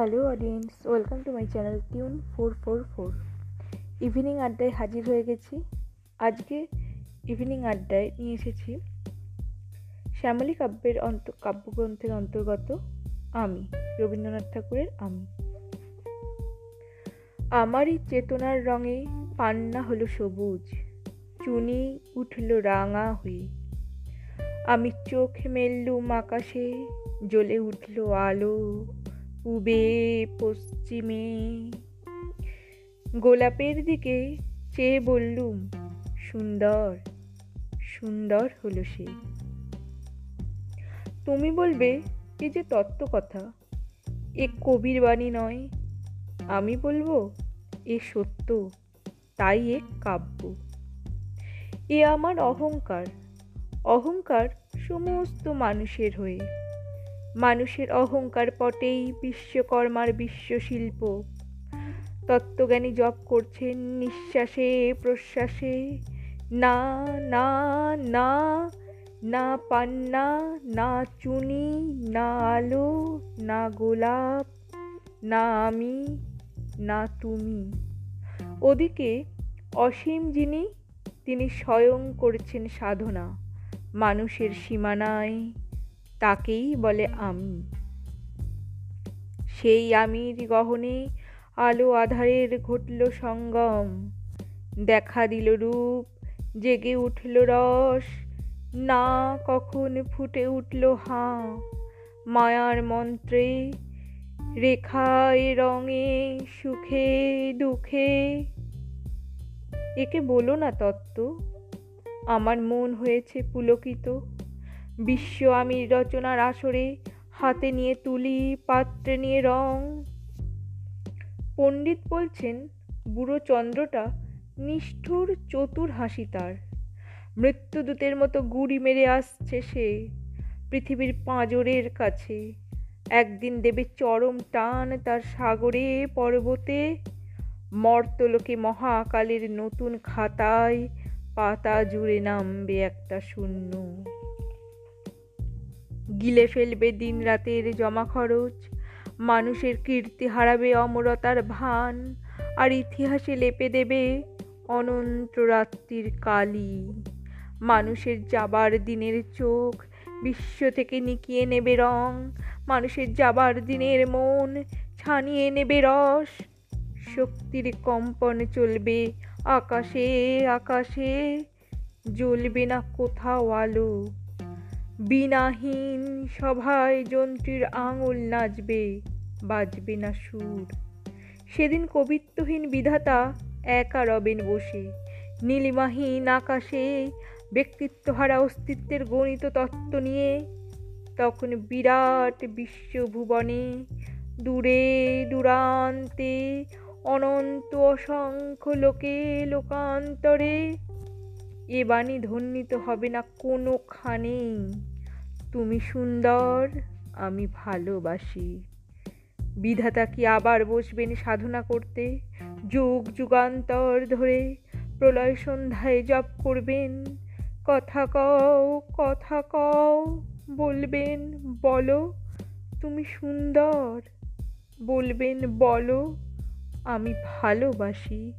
Hello audience welcome to my channel tune four four four evening আড্ডায় হাজির হয়ে গেছি। আজকে ইভিনিং আড্ডায় নিয়ে এসেছি শ্যামলী কাব্যের অন্ত, কাব্যগ্রন্থের অন্তর্গত আমি, রবীন্দ্রনাথ ঠাকুরের আমি। আমারই চেতনার রঙে পান্না হলো সবুজ, চুনি উঠল রাঙা হয়ে। আমি চোখ মেললুম আকাশে, জ্বলে উঠল আলো। পূবে, পশ্চিমে। গোলাপের দিকে চেয়ে বললুম, সুন্দর সুন্দর হলো সে। তুমি বলবে, এ যে তত্ত্ব কথা, এ কবির বাণী নয়। আমি বলব, এ সত্য, তাই এ কাব্য। এ আমার অহংকার অহংকার সমস্ত মানুষের হয়ে। মানুষের অহংকার পটেই বিশ্বকর্মার বিশ্বশিল্প। তত্ত্বজ্ঞানী জপ করছেন নিঃশ্বাসে, প্রশ্বাসে, না না না না পান্না, না চুনি, না আলো, না গোলাপ, না আমি, না তুমি। ওদিকে অসীম যিনি, তিনি স্বয়ং করছেন সাধনা। মানুষের সীমানায় তাকেই বলে আমি। সেই আমির গহনে আলো আধারের ঘটল সঙ্গম। দেখা দিল রূপ, জেগে উঠল রস। না কখন ফুটে উঠল হাঁ। মায়ার মন্ত্রে, রেখায় রঙে, সুখে, দুঃখে। একে বলো না তত্ত্ব, আমার মন হয়েছে পুলকিত। বিশ্ব আমি রচনার আসরে হাতে নিয়ে তুলি, পাত্রে নিয়ে রং। পণ্ডিত বলছেন, বুড়ো চন্দ্রটা নিষ্ঠুর চতুর হাসি তার। মৃত্যুদূতের মতো গুড়ি মেরে আসছে সে পৃথিবীর পাঁজরের কাছে। একদিন দেবে চরম টান তার সাগরে পর্বতে। মর্তলোকে মহাকালের নতুন খাতায় পাতা জুড়ে নামবে একটা শূন্য। গিলে ফেলবে দিন রাতের জমা খরচ মানুষের কীর্তি হারাবে অমরতার ভান, আর ইতিহাসে লেপে দেবে অনন্ত রাত্রির কালি। মানুষের যাবার দিনের চোখ বিশ্ব থেকে নিকিয়ে নেবে রং, মানুষের যাবার দিনের মন ছানিয়ে নেবে রস। শক্তির কম্পন চলবে আকাশে আকাশে, জ্বলবে না কোথাও আলো। বিনাহীন সভায় যন্ত্রীর আঙুল নাচবে, বাজবে না সুর। সেদিন কবিত্বহীন বিধাতা একা রবেন বসে। নীলিমাহীন আকাশে ব্যক্তিত্বহারা অস্তিত্বের গণিত তত্ত্ব নিয়ে তখন বিরাট বিশ্বভুবনে দূরে দূরান্তে অনন্ত অসংখ্য লোকে লোকান্তরে এ বাণী ধ্বনিত হবে না কোনোখানেই তুমি সুন্দর, আমি ভালোবাসি। বিধাতা কি আবার বসবেন সাধনা করতে? যুগ যুগান্তর ধরে প্রলয় সন্ধ্যায় জপ করবেন। কথা কও কথা কও, বলবেন, বলো, তুমি সুন্দর, বলবেন, বলো, আমি ভালোবাসি।